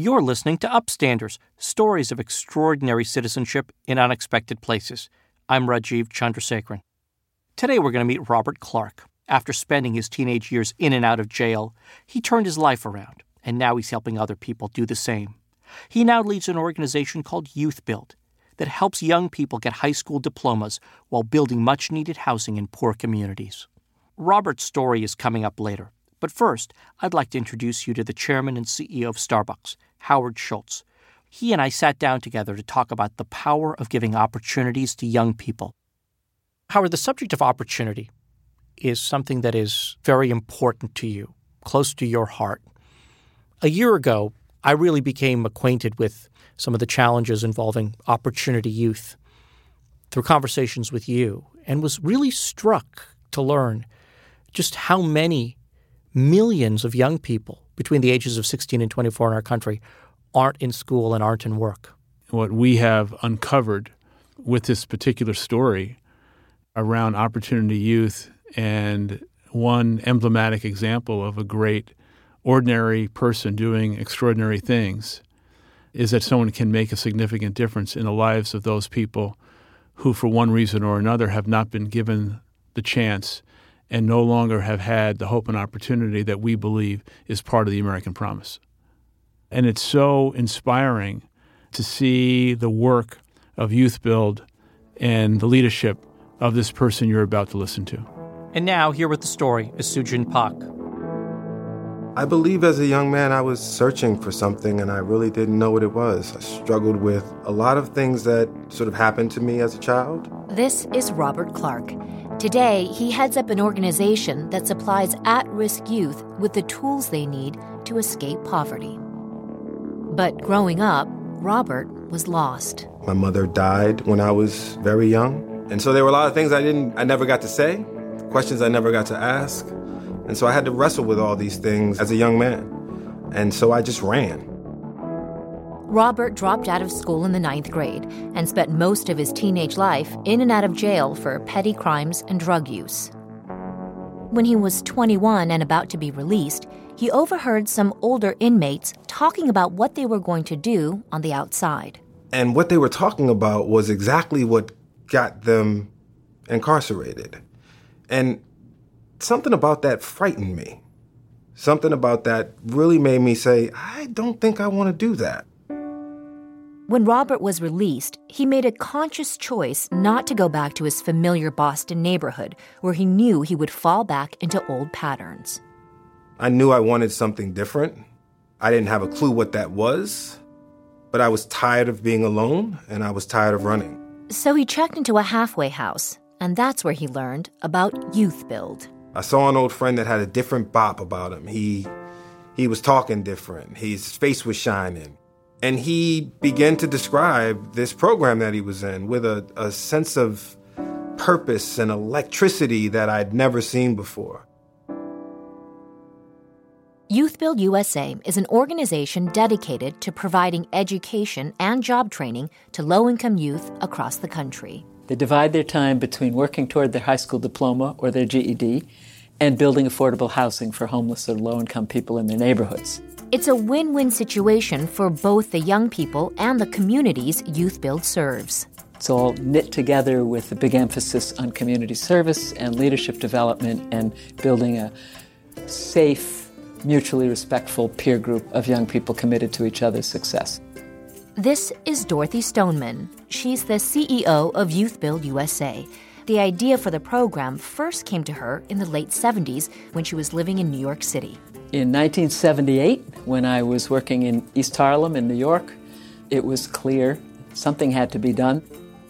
You're listening to Upstanders Stories of Extraordinary Citizenship in Unexpected Places. I'm Rajiv Chandrasekaran. Today we're going to meet Robert Clark. After spending his teenage years in and out of jail, he turned his life around, and now he's helping other people do the same. He now leads an organization called Youth Build that helps young people get high school diplomas while building much needed housing in poor communities. Robert's story is coming up later, but first, I'd like to introduce you to the chairman and CEO of Starbucks, Howard Schultz. He and I sat down together to talk about the power of giving opportunities to young people. Howard, the subject of opportunity is something that is very important to you, close to your heart. A year ago, I really became acquainted with some of the challenges involving opportunity youth through conversations with you and was really struck to learn just how many millions of young people between the ages of 16 and 24 in our country aren't in school and aren't in work. What we have uncovered with this particular story around opportunity youth and one emblematic example of a great ordinary person doing extraordinary things is that someone can make a significant difference in the lives of those people who, for one reason or another, have not been given the chance and no longer have had the hope and opportunity that we believe is part of the American promise. And it's so inspiring to see the work of Youth Build and the leadership of this person you're about to listen to. And now, here with the story is Sujin Pak. I believe as a young man, I was searching for something and I really didn't know what it was. I struggled with a lot of things that sort of happened to me as a child. This is Robert Clark. Today, he heads up an organization that supplies at risk youth with the tools they need to escape poverty. But growing up, Robert was lost. My mother died when I was very young. And so there were a lot of things I didn't I never got to say, questions I never got to ask. And so I had to wrestle with all these things as a young man. And so I just ran. Robert dropped out of school in the ninth grade and spent most of his teenage life in and out of jail for petty crimes and drug use. When he was 21 and about to be released, he overheard some older inmates talking about what they were going to do on the outside. And what they were talking about was exactly what got them incarcerated. And something about that frightened me. Something about that really made me say, I don't think I want to do that. When Robert was released, he made a conscious choice not to go back to his familiar Boston neighborhood, where he knew he would fall back into old patterns. I knew I wanted something different. I didn't have a clue what that was, but I was tired of being alone and I was tired of running. So he checked into a halfway house, and that's where he learned about Youth Build. I saw an old friend that had a different bop about him. He he was talking different. His face was shining. And he began to describe this program that he was in with a, a sense of purpose and electricity that I'd never seen before. Youth Build USA is an organization dedicated to providing education and job training to low income youth across the country. They divide their time between working toward their high school diploma or their GED and building affordable housing for homeless or low income people in their neighborhoods. It's a win win situation for both the young people and the communities Youth Build serves. It's all knit together with a big emphasis on community service and leadership development and building a safe, mutually respectful peer group of young people committed to each other's success. This is Dorothy Stoneman. She's the CEO of Youth Build USA. The idea for the program first came to her in the late 70s when she was living in New York City. In 1978, when I was working in East Harlem in New York, it was clear something had to be done.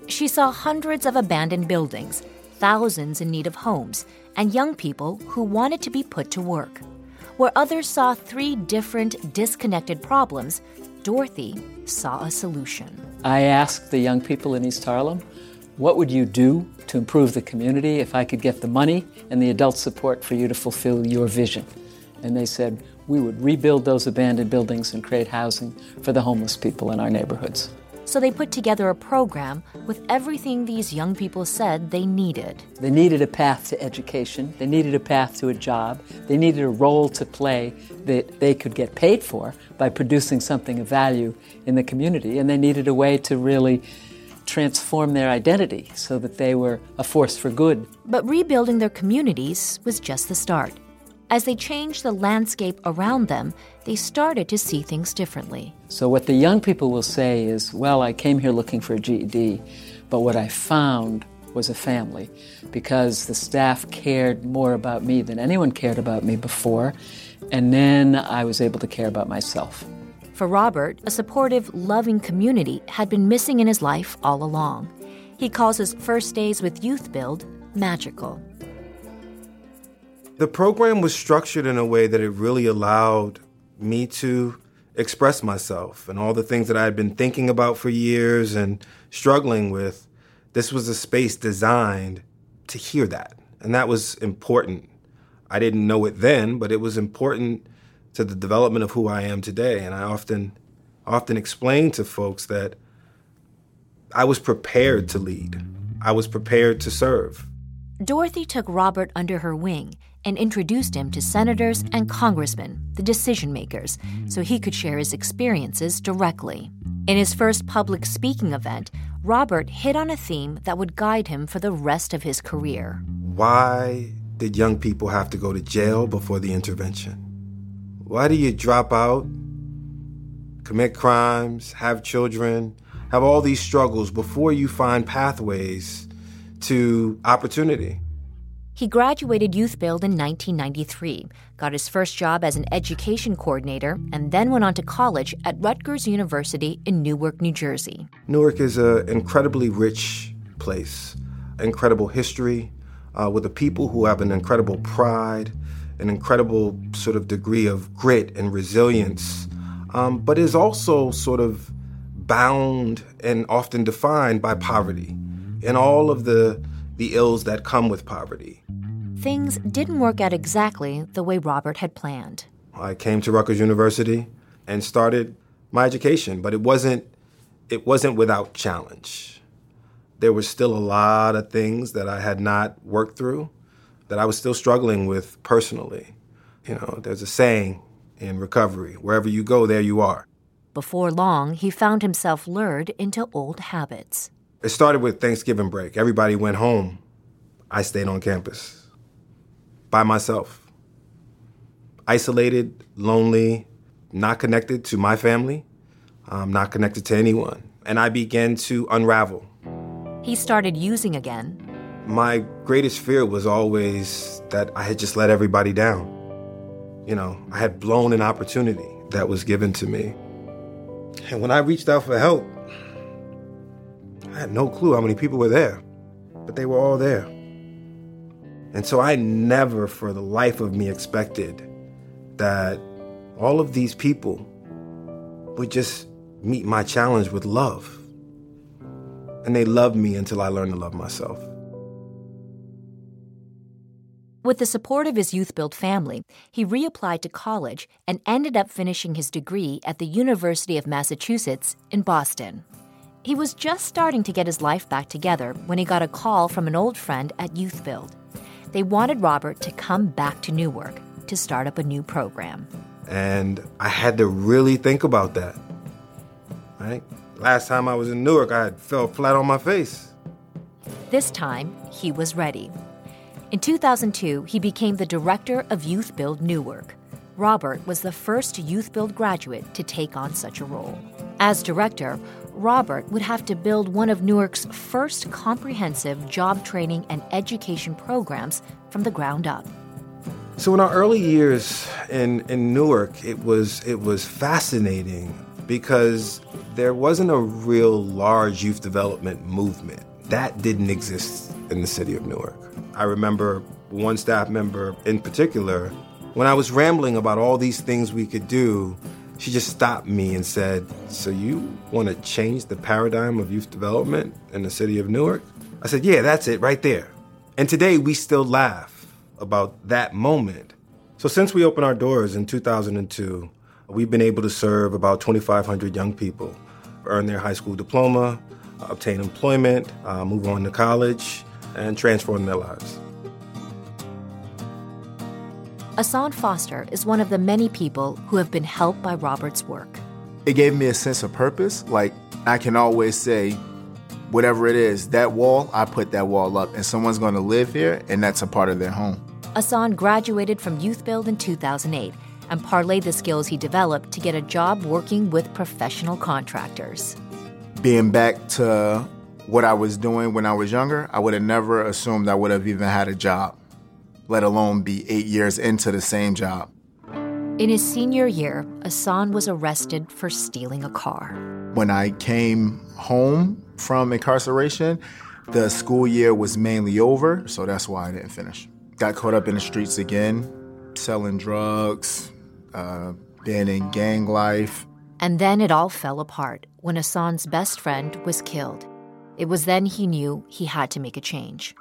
She saw hundreds of abandoned buildings, thousands in need of homes, and young people who wanted to be put to work. Where others saw three different, disconnected problems, Dorothy saw a solution. I asked the young people in East Harlem, what would you do to improve the community if I could get the money and the adult support for you to fulfill your vision? And they said, we would rebuild those abandoned buildings and create housing for the homeless people in our neighborhoods. So they put together a program with everything these young people said they needed. They needed a path to education, they needed a path to a job, they needed a role to play that they could get paid for by producing something of value in the community, and they needed a way to really transform their identity so that they were a force for good. But rebuilding their communities was just the start. As they changed the landscape around them, they started to see things differently. So, what the young people will say is, Well, I came here looking for a GED, but what I found was a family because the staff cared more about me than anyone cared about me before, and then I was able to care about myself. For Robert, a supportive, loving community had been missing in his life all along. He calls his first days with Youth Build magical. The program was structured in a way that it really allowed me to express myself and all the things that I had been thinking about for years and struggling with. This was a space designed to hear that. And that was important. I didn't know it then, but it was important to the development of who I am today. And I often often explain to folks that I was prepared to lead. I was prepared to serve. Dorothy took Robert under her wing and introduced him to senators and congressmen, the decision makers, so he could share his experiences directly. In his first public speaking event, Robert hit on a theme that would guide him for the rest of his career. Why did young people have to go to jail before the intervention? Why do you drop out, commit crimes, have children, have all these struggles before you find pathways to opportunity? He graduated Youth Build in 1993, got his first job as an education coordinator, and then went on to college at Rutgers University in Newark, New Jersey. Newark is an incredibly rich place, incredible history, uh, with a people who have an incredible pride, an incredible sort of degree of grit and resilience, um, but is also sort of bound and often defined by poverty and all of the the ills that come with poverty. Things didn't work out exactly the way Robert had planned. I came to Rutgers University and started my education, but it wasn't it wasn't without challenge. There was still a lot of things that I had not worked through that I was still struggling with personally. You know, there's a saying in recovery, wherever you go, there you are. Before long, he found himself lured into old habits. It started with Thanksgiving break. Everybody went home. I stayed on campus by myself. Isolated, lonely, not connected to my family, um, not connected to anyone. And I began to unravel. He started using again. My greatest fear was always that I had just let everybody down. You know, I had blown an opportunity that was given to me. And when I reached out for help, I had no clue how many people were there, but they were all there. And so I never, for the life of me, expected that all of these people would just meet my challenge with love. And they loved me until I learned to love myself. With the support of his Youth Build family, he reapplied to college and ended up finishing his degree at the University of Massachusetts in Boston. He was just starting to get his life back together when he got a call from an old friend at Youth Build. They wanted Robert to come back to Newark to start up a new program. And I had to really think about that. Right? Last time I was in Newark, I fell flat on my face. This time, he was ready. In 2002, he became the director of Youth Build Newark. Robert was the first Youth Build graduate to take on such a role. As director, Robert would have to build one of Newark's first comprehensive job training and education programs from the ground up. So in our early years in, in Newark, it was it was fascinating because there wasn't a real large youth development movement. That didn't exist in the city of Newark. I remember one staff member in particular, when I was rambling about all these things we could do, she just stopped me and said, So you want to change the paradigm of youth development in the city of Newark? I said, Yeah, that's it right there. And today we still laugh about that moment. So since we opened our doors in 2002, we've been able to serve about 2,500 young people earn their high school diploma, obtain employment, uh, move on to college, and transform their lives. Asan Foster is one of the many people who have been helped by Robert's work. It gave me a sense of purpose. Like I can always say, whatever it is, that wall, I put that wall up, and someone's going to live here, and that's a part of their home. Asan graduated from Youth Build in 2008 and parlayed the skills he developed to get a job working with professional contractors. Being back to what I was doing when I was younger, I would have never assumed I would have even had a job, let alone be eight years into the same job. In his senior year, Asan was arrested for stealing a car. When I came home from incarceration, the school year was mainly over, so that's why I didn't finish. Got caught up in the streets again, selling drugs, uh, being in gang life. And then it all fell apart when Asan's best friend was killed. It was then he knew he had to make a change.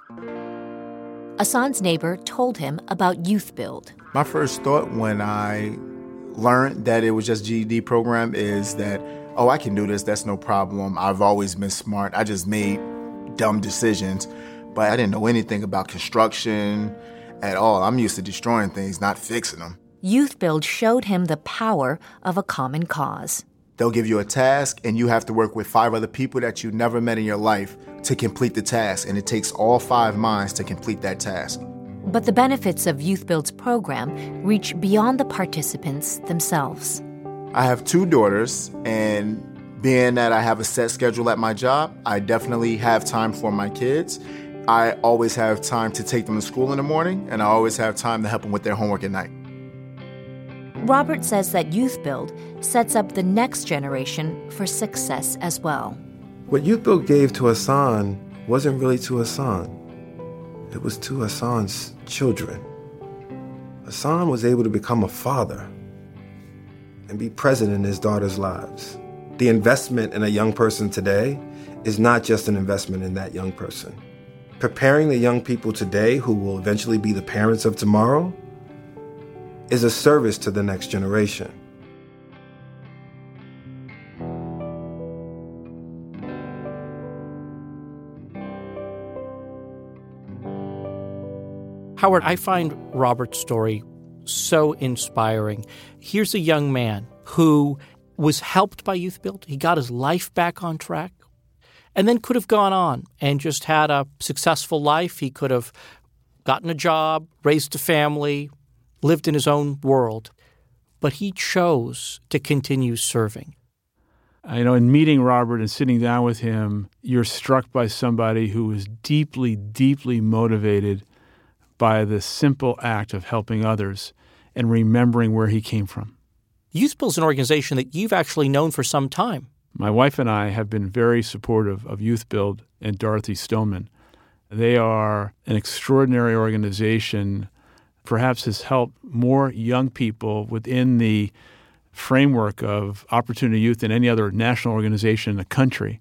Asan's neighbor told him about Youth Build. My first thought when I learned that it was just GED program is that, oh, I can do this. That's no problem. I've always been smart. I just made dumb decisions, but I didn't know anything about construction at all. I'm used to destroying things, not fixing them. Youth Build showed him the power of a common cause. They'll give you a task, and you have to work with five other people that you never met in your life to complete the task, and it takes all five minds to complete that task. But the benefits of Youth Build's program reach beyond the participants themselves. I have two daughters, and being that I have a set schedule at my job, I definitely have time for my kids. I always have time to take them to school in the morning, and I always have time to help them with their homework at night. Robert says that Youth Build sets up the next generation for success as well. What Youth Build gave to Asan wasn't really to Asan, it was to Asan's children. Asan was able to become a father and be present in his daughter's lives. The investment in a young person today is not just an investment in that young person. Preparing the young people today who will eventually be the parents of tomorrow is a service to the next generation. Howard, I find Robert's story so inspiring. Here's a young man who was helped by Youth Build. He got his life back on track and then could have gone on and just had a successful life. He could have gotten a job, raised a family, lived in his own world, but he chose to continue serving. I know in meeting Robert and sitting down with him, you're struck by somebody who was deeply, deeply motivated by the simple act of helping others and remembering where he came from. Youth Build is an organization that you've actually known for some time. My wife and I have been very supportive of Youth Build and Dorothy Stoneman. They are an extraordinary organization perhaps has helped more young people within the framework of Opportunity Youth than any other national organization in the country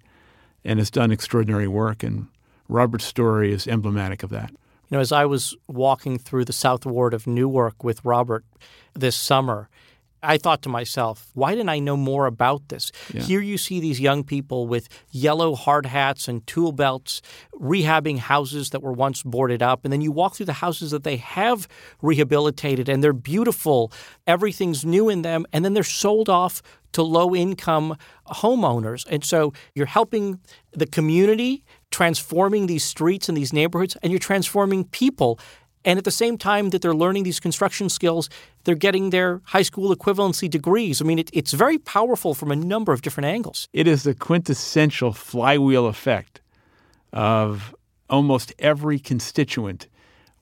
and has done extraordinary work. And Robert's story is emblematic of that. You know, as I was walking through the South Ward of Newark with Robert this summer, I thought to myself, why didn't I know more about this? Yeah. Here you see these young people with yellow hard hats and tool belts rehabbing houses that were once boarded up. And then you walk through the houses that they have rehabilitated and they're beautiful. Everything's new in them. And then they're sold off to low income homeowners. And so you're helping the community, transforming these streets and these neighborhoods, and you're transforming people. And at the same time that they're learning these construction skills, they're getting their high school equivalency degrees. I mean, it, it's very powerful from a number of different angles. It is the quintessential flywheel effect of almost every constituent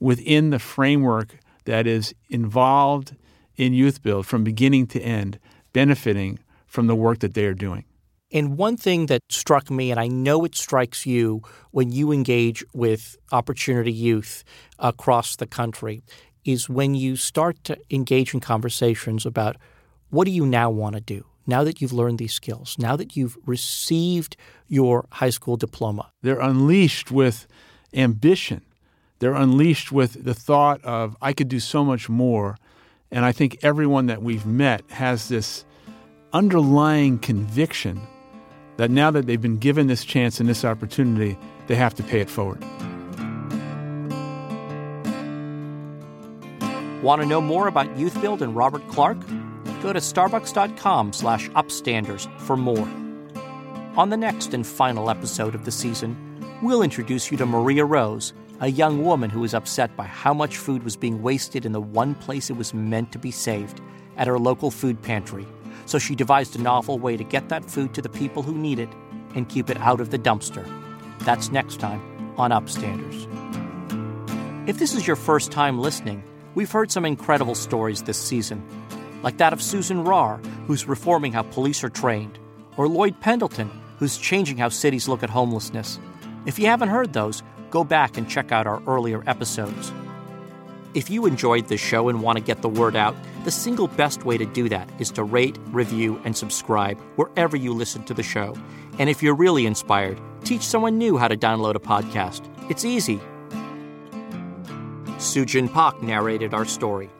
within the framework that is involved in Youth Build from beginning to end, benefiting from the work that they are doing. And one thing that struck me, and I know it strikes you when you engage with Opportunity Youth across the country, is when you start to engage in conversations about what do you now want to do? Now that you've learned these skills, now that you've received your high school diploma. They're unleashed with ambition. They're unleashed with the thought of, I could do so much more. And I think everyone that we've met has this underlying conviction that now that they've been given this chance and this opportunity, they have to pay it forward. Want to know more about Youth Build and Robert Clark? Go to starbucks.com slash upstanders for more. On the next and final episode of the season, we'll introduce you to Maria Rose, a young woman who was upset by how much food was being wasted in the one place it was meant to be saved, at her local food pantry. So she devised a novel way to get that food to the people who need it and keep it out of the dumpster. That's next time on Upstanders. If this is your first time listening, we've heard some incredible stories this season, like that of Susan Rahr, who's reforming how police are trained, or Lloyd Pendleton, who's changing how cities look at homelessness. If you haven't heard those, go back and check out our earlier episodes. If you enjoyed this show and want to get the word out, the single best way to do that is to rate, review, and subscribe wherever you listen to the show. And if you're really inspired, teach someone new how to download a podcast. It's easy. Sujin Pak narrated our story.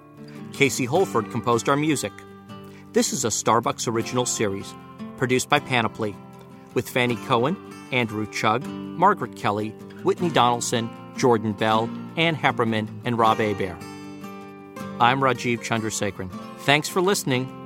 Casey Holford composed our music. This is a Starbucks original series, produced by Panoply, with Fanny Cohen, Andrew Chug, Margaret Kelly, Whitney Donaldson, Jordan Bell, Ann Heppermann, and Rob Abear. I'm Rajiv Chandrasekaran. Thanks for listening